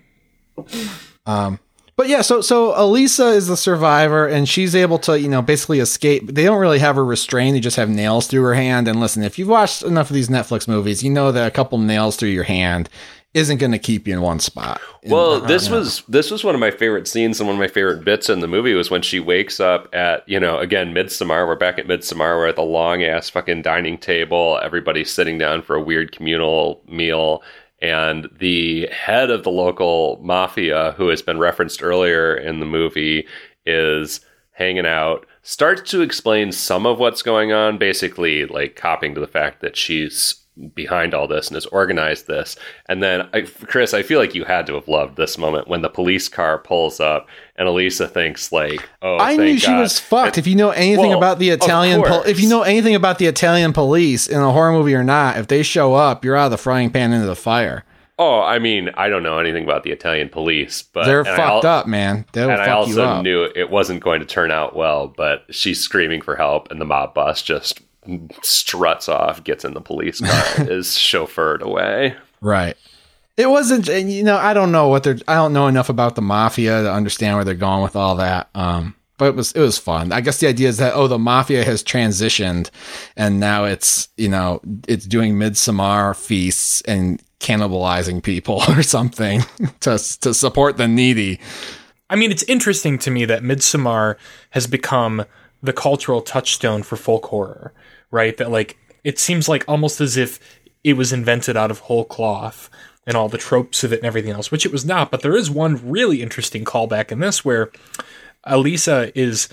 Um, but yeah, so so Elisa is the survivor, and she's able to you know basically escape. They don't really have her restrained; they just have nails through her hand. And listen, if you've watched enough of these Netflix movies, you know that a couple nails through your hand isn't going to keep you in one spot. Well, uh, this was this was one of my favorite scenes and one of my favorite bits in the movie was when she wakes up at you know again Midsommar. We're back at Midsommar. We're at the long ass fucking dining table. Everybody's sitting down for a weird communal meal, and the head of the local mafia, who has been referenced earlier in the movie, is hanging out. Starts to explain some of what's going on, basically like copping to the fact that she's behind all this and has organized this. And then, I, Chris, I feel like you had to have loved this moment when the police car pulls up and Elisa thinks like, "Oh, I knew she God. was fucked. If you know anything Well, about the Italian, pol- if you know anything about the Italian police in a horror movie or not, if they show up, you're out of the frying pan into the fire. Oh, I mean, I don't know anything about the Italian police, but They're fucked al- up, man. They'll And I you also knew it wasn't going to turn out well, but she's screaming for help, and the mob boss just struts off, gets in the police car, is chauffeured away. Right. It wasn't, and, you know, I don't know what they're, I don't know enough about the mafia to understand where they're going with all that. Um, but it was, it was fun. I guess the idea is that, oh, the mafia has transitioned and now it's, you know, it's doing midsummer feasts and cannibalizing people or something to, to support the needy. I mean, it's interesting to me that Midsommar has become the cultural touchstone for folk horror, right? That like it seems like almost as if it was invented out of whole cloth and all the tropes of it and everything else, which it was not. But there is one really interesting callback in this where Elisa is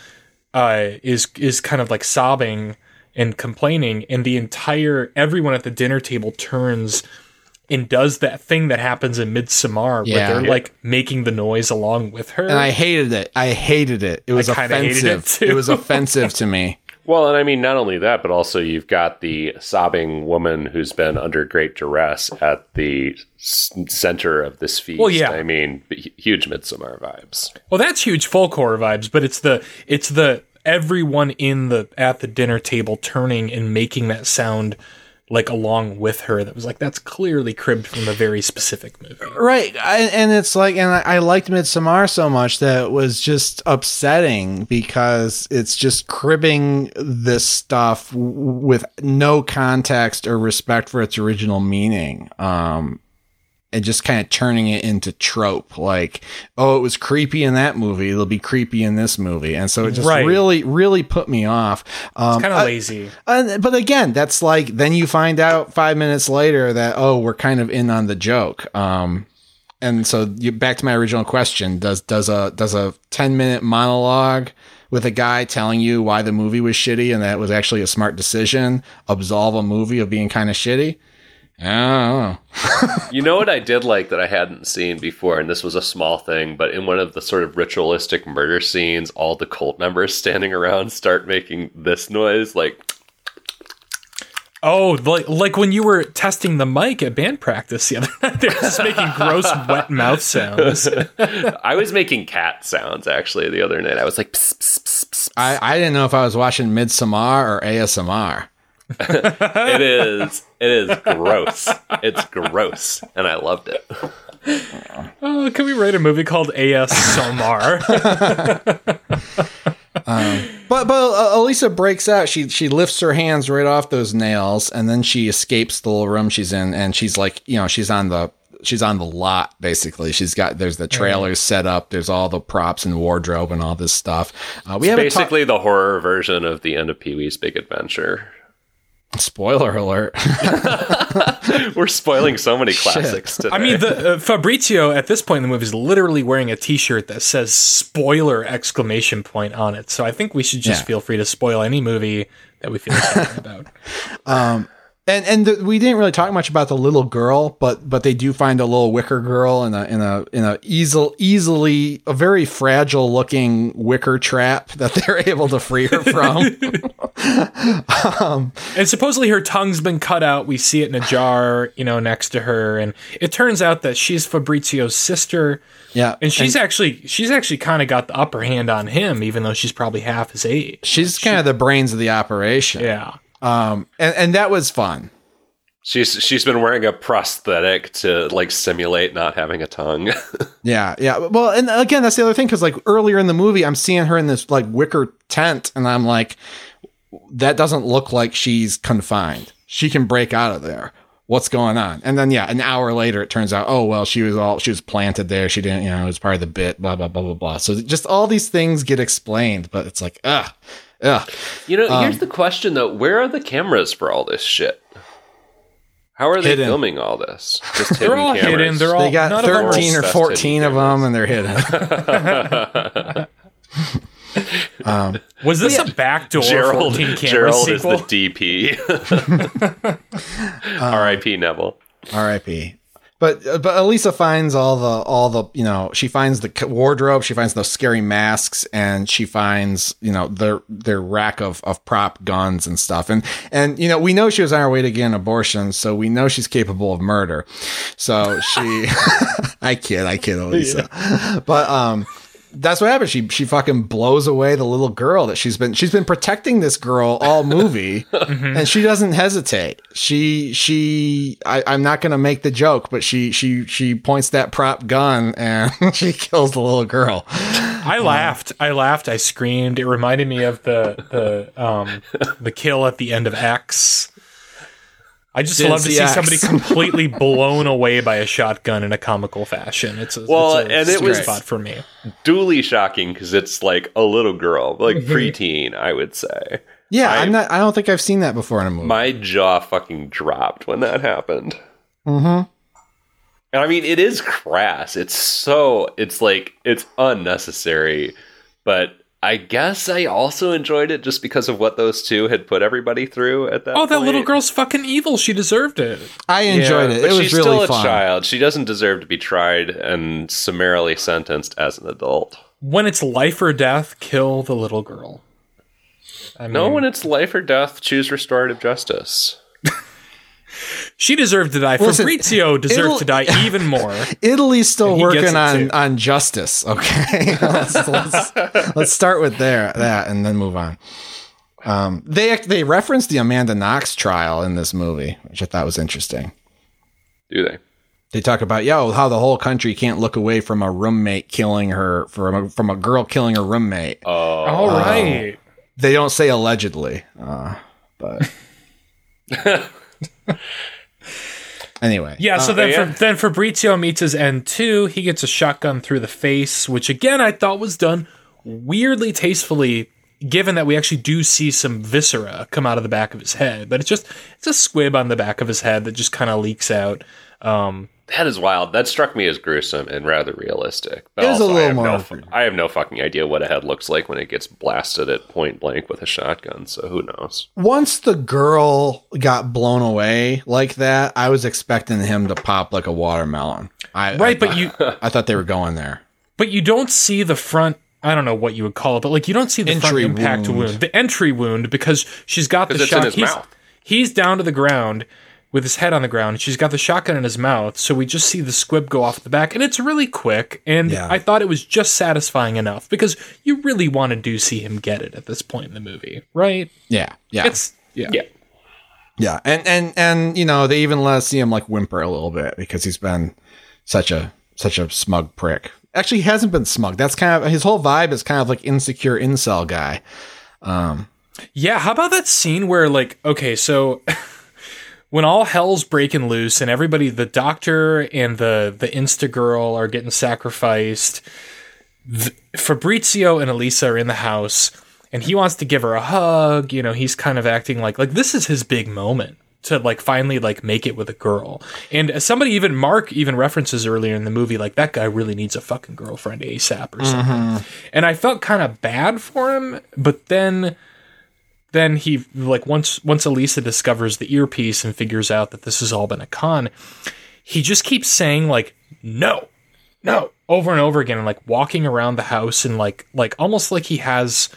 uh, is is kind of like sobbing and complaining, and the entire everyone at the dinner table turns and does that thing that happens in Midsommar Yeah. where they're like making the noise along with her. And I hated it. I hated it. It was offensive. it, it was offensive to me. Well, and I mean, not only that, but also you've got the sobbing woman who's been under great duress at the s- center of this feast. Well, yeah. I mean, huge Midsommar vibes. Well, that's huge folk horror vibes, but it's the it's the everyone in the at the dinner table turning and making that sound like along with her. That was like that's clearly cribbed from a very specific movie. Right. I, and it's like, and I, I liked Midsommar so much that it was just upsetting because it's just cribbing this stuff w- with no context or respect for its original meaning. Um, and just kind of turning it into trope like oh it was creepy in that movie it'll be creepy in this movie and so it just Right. really really put me off um, Kind of lazy. and, but again, that's like then you find out five minutes later that oh we're kind of in on the joke. Um, and so you, back to my original question: Does does a does a ten minute monologue with a guy telling you why the movie was shitty and that it was actually a smart decision absolve a movie of being kind of shitty? I. You know what I did like that I hadn't seen before, and this was a small thing, but in one of the sort of ritualistic murder scenes, all the cult members standing around start making this noise, like Oh, like like when you were testing the mic at band practice the other night, they're just making gross wet mouth sounds. I was making cat sounds actually the other night. I was like, pss, pss, pss, pss. I, I didn't know if I was watching Midsommar or ASMR. It is, it is gross. It's gross, and I loved it. Oh, can we write a movie called A.S. Somar? But but uh, Elisa breaks out. She she lifts her hands right off those nails, and then she escapes the little room she's in, and she's like, you know, she's on the she's on the lot basically. She's got there's the trailers set up. There's all the props and wardrobe and all this stuff. Uh, we have Basically, the horror version of the end of Pee Wee's Big Adventure. Spoiler alert. We're spoiling so many classics today. I mean, the uh, Fabrizio at this point in the movie is literally wearing a T-shirt that says "spoiler!" exclamation point on it. So I think we should just Yeah. feel free to spoil any movie that we feel like talking about. And and the, we didn't really talk much about the little girl, but but they do find a little wicker girl in a in a in a easel easily a very fragile looking wicker trap that they're able to free her from. Um, and supposedly her tongue's been cut out. We see it in a jar, you know, next to her, and it turns out that she's Fabrizio's sister, yeah, and she's actually she's actually kind of got the upper hand on him, even though she's probably half his age. she's kind of the brains of the operation. Yeah. Um, and and that was fun. she's she's been wearing a prosthetic to like simulate not having a tongue. Yeah, yeah. Well, and again, that's the other thing because like earlier in the movie, I'm seeing her in this like wicker tent, and I'm like, that doesn't look like she's confined. She can break out of there. What's going on? And then yeah, an hour later, it turns out, oh well, she was all she was planted there. She didn't, you know, it was part of the bit. Blah blah blah blah blah. So just all these things get explained, but it's like, ugh, ugh. you know, here's um, the question though: Where are the cameras for all this shit? How are they Hidden. filming all this? Just They're all cameras? hidden. They're all They got none of them are- thirteen or fourteen hidden of them, and they're hidden. Um, Was this a backdoor Gerald, 14 camera Gerald is the DP. Um, R.I.P. Neville. R.I.P. But uh, but Elisa finds all the all the you know she finds the wardrobe, she finds those scary masks, and she finds you know their their rack of of prop guns and stuff, and and you know we know she was on her way to get an abortion, so we know she's capable of murder. So she, I kid, I kid, Elisa, but um. That's what happens. She she fucking blows away the little girl that she's been she's been protecting this girl all movie, and she doesn't hesitate. She she I, I'm not gonna make the joke, but she she she points that prop gun and she kills the little girl. I laughed. I laughed. I screamed. It reminded me of the the um the kill at the end of X. I just Didn't love to see see X. somebody completely blown away by a shotgun in a comical fashion. It's a, Well, it's a and it was- spot for me. Duly shocking because it's like a little girl, like preteen, I would say. Yeah, I- I'm not. I don't think I've seen that before in a movie. My jaw fucking dropped when that happened. mm-hmm. And I mean, it is crass. It's so, it's like, it's unnecessary. But I guess I also enjoyed it just because of what those two had put everybody through at that Oh, that point. little girl's fucking evil. She deserved it. I enjoyed Yeah, it. But It was she's really still a fun. child. She doesn't deserve to be tried and summarily sentenced as an adult. When it's life or death, kill the little girl. I mean, No, when it's life or death, choose restorative justice. She deserved to die. Listen, Fabrizio it'll- deserved to die even more. Italy's still working on too. on justice. Okay, let's, let's, let's start with there that and then move on. Um, they they referenced the Amanda Knox trial in this movie, which I thought was interesting. Do they? They talk about yo how the whole country can't look away from a roommate killing her from a, from a girl killing her roommate. Oh, All right. They don't say allegedly, uh, but anyway, Yeah, so then, yeah. Fa- then Fabrizio meets his end too. He gets a shotgun through the face, which again I thought was done weirdly tastefully, given that we actually do see some viscera come out of the back of his head. But it's just it's a squib on the back of his head that just kind of leaks out. Um, that is wild. That struck me as gruesome and rather realistic. But It was a also, I little have more- No, I have no fucking idea what a head looks like when it gets blasted at point blank with a shotgun. So who knows? once the girl got blown away like that, I was expecting him to pop like a watermelon. I, right, I but thought- you I thought they were going there. but you don't see the front. I don't know what you would call it, but like you don't see the Entry front impact wound. wound. the entry wound, because she's got the it's in shot. his he's, mouth. he's down to the ground with his head on the ground. She's got the shotgun in his mouth, so we just see the squib go off the back, and it's really quick. And Yeah. I thought it was just satisfying enough because you really want to do see him get it at this point in the movie, right? Yeah, yeah, It's yeah. Yeah. yeah, and and and you know they even let us see him like whimper a little bit because he's been such a such a smug prick. Actually, he hasn't been smug. That's kind of his whole vibe is kind of like insecure incel guy. Um, Yeah, how about that scene where like okay, so when all hell's breaking loose and everybody, the doctor and the the Insta girl are getting sacrificed. th- Fabrizio and Elisa are in the house, and he wants to give her a hug. You know, he's kind of acting like like this is his big moment to like finally like make it with a girl. And somebody even Mark even references earlier in the movie, like that guy really needs a fucking girlfriend ASAP or something. Mm-hmm. And I felt kind of bad for him, but then then he like once once Elisa discovers the earpiece and figures out that this has all been a con, he just keeps saying like no, no over and over again and like walking around the house and like like almost like he has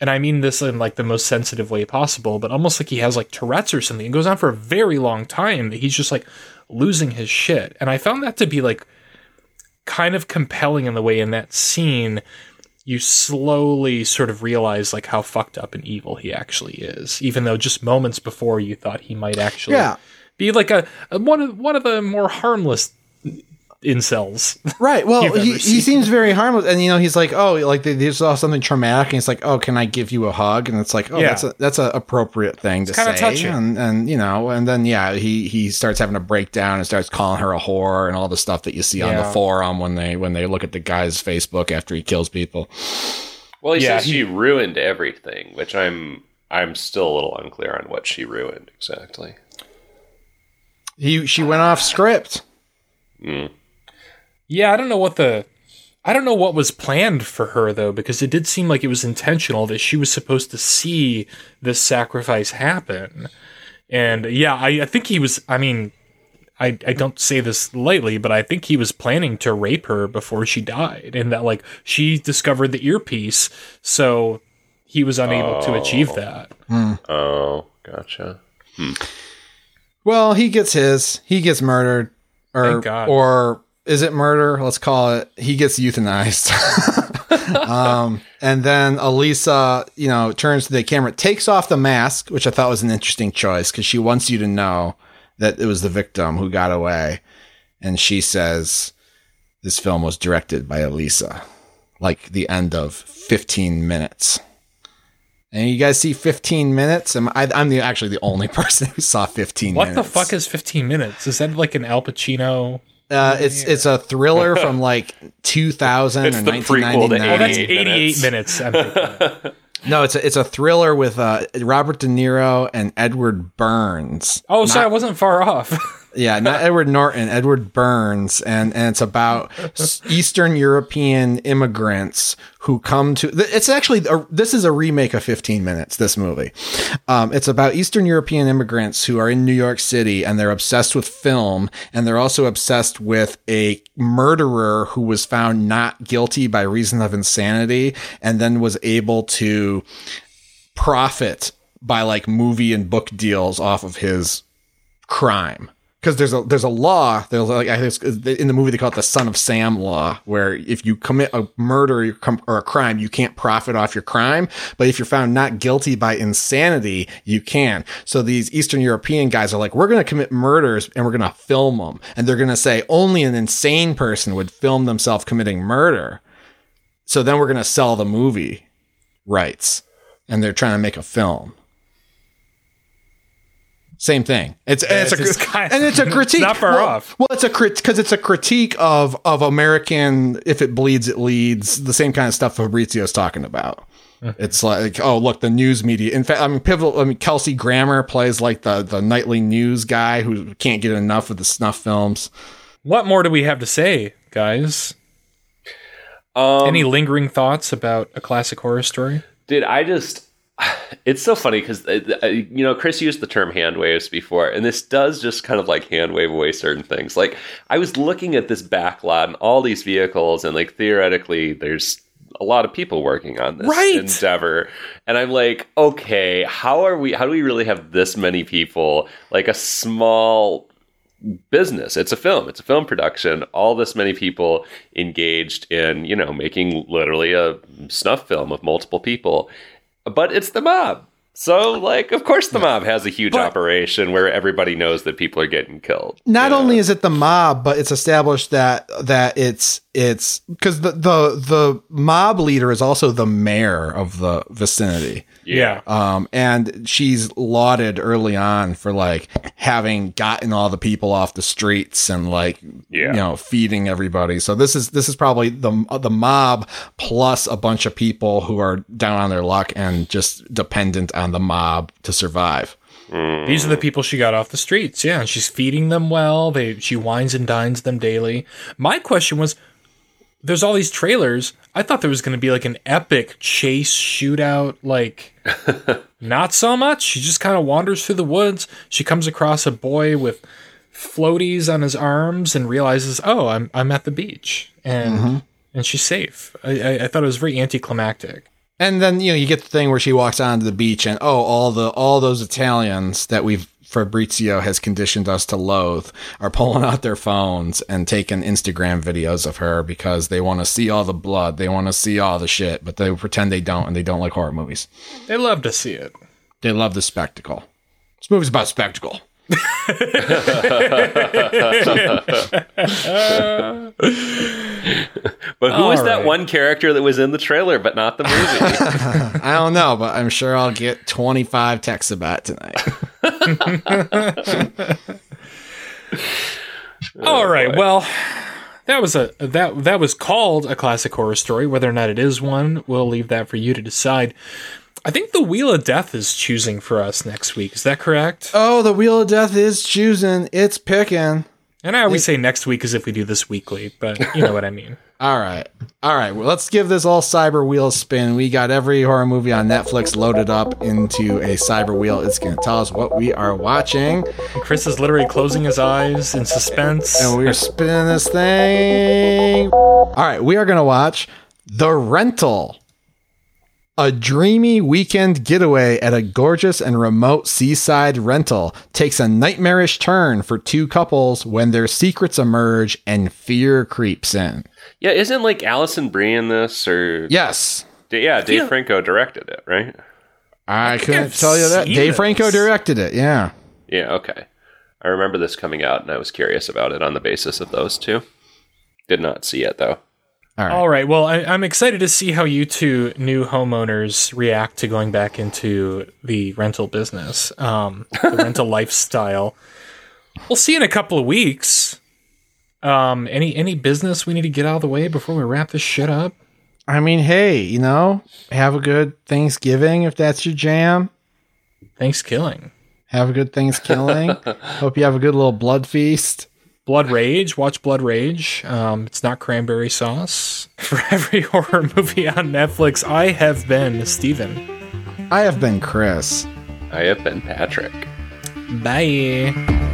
and I mean this in like the most sensitive way possible, but almost like he has like Tourette's or something. It goes on for a very long time that he's just like losing his shit. And I found that to be like kind of compelling in the way in that scene you slowly sort of realize like how fucked up and evil he actually is, even though just moments before you thought he might actually Yeah. be like a, a one of one of the more harmless incels. Right. Well, he, he seems very harmless, and you know, he's like, oh, like they, they saw something traumatic, and he's like, oh, can I give you a hug? And it's like, oh, Yeah. that's a that's an appropriate thing to kinda say, touching. and and you know, and then yeah, he he starts having a breakdown and starts calling her a whore and all the stuff that you see on the forum when they when they look at the guy's Facebook after he kills people. Well, he Yeah, says he- she ruined everything, which I'm I'm still a little unclear on what she ruined exactly. He she went off script. Hmm. Yeah, I don't know what the I don't know what was planned for her though, because it did seem like it was intentional that she was supposed to see this sacrifice happen. And yeah, I, I think he was I mean I, I don't say this lightly, but I think he was planning to rape her before she died, and that like she discovered the earpiece, so he was unable to achieve oh. that. Hmm. Oh, gotcha. Hmm. Well, he gets his. He gets murdered, or Thank God. or is it murder? Let's call it. He gets euthanized. um, and then Elisa, you know, turns to the camera, takes off the mask, which I thought was an interesting choice because she wants you to know that it was the victim who got away, and she says this film was directed by Elisa, like the end of 15 minutes. And you guys see 15 minutes? I'm, I, I'm the actually the only person who saw 15 What minutes. the fuck is 15 minutes? Is that like an Al Pacino? Uh, it's it's a thriller from like 2000 It's or the prequel to 1999. Oh, that's 88 88 minutes. I'm thinking. No, it's a, it's a thriller with uh, Robert De Niro and Edward Burns. Oh, sorry, I wasn't far off. Yeah, not Edward Norton, Edward Burns, and and it's about Eastern European immigrants who come to. It's actually a, this is a remake of 15 Minutes. This movie, um, it's about Eastern European immigrants who are in New York City and they're obsessed with film and they're also obsessed with a murderer who was found not guilty by reason of insanity and then was able to profit by like movie and book deals off of his crime because there's a there's a law there's like I think in the movie they call it the son of Sam law where if you commit a murder or a crime you can't profit off your crime. But if you're found not guilty by insanity you can. So these Eastern European guys are like we're going to commit murders and we're going to film them and they're going to say only an insane person would film themselves committing murder. So then we're going to sell the movie rights and they're trying to make a film same thing. It's and it's, it's a kind- of, and it's a critique. not far well, off. Well, it's a crit because it's a critique of of American. If it bleeds, it leads. The same kind of stuff Fabrizio's talking about. It's like, oh, look, the news media. In fact, I mean, pivotal. I mean, Kelsey Grammer plays like the the nightly news guy who can't get enough of the snuff films. what more do we have to say, guys? Um, Any lingering thoughts about a classic horror story? Dude, I just. It's so funny because, uh, uh, you know, Chris used the term hand waves before, and this does just kind of like hand wave away certain things. Like, I was looking at this backlot and all these vehicles, and like theoretically, there's a lot of people working on this Right. endeavor. And I'm like, okay, how are we, how do we really have this many people? Like a small business. It's a film. It's a film production. All this many people engaged in, you know, making literally a snuff film of multiple people. But it's the mob. So, like, of course, the mob has a huge But- operation where everybody knows that people are getting killed. Not Yeah. only is it the mob, but it's established that that it's it's because the, the the mob leader is also the mayor of the vicinity. Yeah. Um, and she's lauded early on for like having gotten all the people off the streets and like Yeah. you know feeding everybody. So this is this is probably the the mob plus a bunch of people who are down on their luck and just dependent on the mob to survive. These are the people she got off the streets. Yeah, she's feeding them well. They she wines and dines them daily. My question was there's all these trailers. I thought there was going to be like an epic chase shootout like not so much. She just kind of wanders through the woods. She comes across a boy with floaties on his arms and realizes, "Oh, I'm I'm at the beach." And mm-hmm. and she's safe. I, I, I thought it was very anticlimactic. And then you know you get the thing where she walks onto the beach and oh all the all those Italians that we've Fabrizio has conditioned us to loathe are pulling out their phones and taking Instagram videos of her because they want to see all the blood, they want to see all the shit, but they pretend they don't and they don't like horror movies. They love to see it. They love the spectacle. This movie's about spectacle. But who All was that right. one character that was in the trailer but not the movie? I don't know, but I'm sure I'll get 25 texts about it tonight. Oh, All right. Well, that was a that that was called a classic horror story. Whether or not it is one, we'll leave that for you to decide. I think the Wheel of Death is choosing for us next week. Is that correct? oh, the wheel of death is choosing. It's picking. And I always say next week as if we do this weekly, but you know what I mean. All right. All right. Well, let's give this all cyber wheel spin. We got every horror movie on Netflix loaded up into a cyber wheel. It's going to tell us what we are watching. And Chris is literally closing his eyes in suspense. And we're spinning this thing. All right. We are going to watch The Rental. A dreamy weekend getaway at a gorgeous and remote seaside rental takes a nightmarish turn for two couples when their secrets emerge and fear creeps in. yeah, isn't like Alison Brie in this or Yes. yeah, Dave Yeah. Franco directed it, right? I couldn't I've tell you that. Dave this. Franco directed it. Yeah. Yeah, okay. I remember this coming out and I was curious about it on the basis of those two. Did not see it though. All right. All right. Well, I, I'm excited to see how you two new homeowners react to going back into the rental business, um, the rental lifestyle. We'll see in a couple of weeks. Um, any any business we need to get out of the way before we wrap this shit up? I mean, hey, you know, have a good Thanksgiving if that's your jam. Thanks, killing. Have a good Thanksgiving. Hope you have a good little blood feast. Blood Rage. Watch Blood Rage. Um, it's not cranberry sauce. For every horror movie on Netflix, I have been Steven. I have been Chris. I have been Patrick. Bye.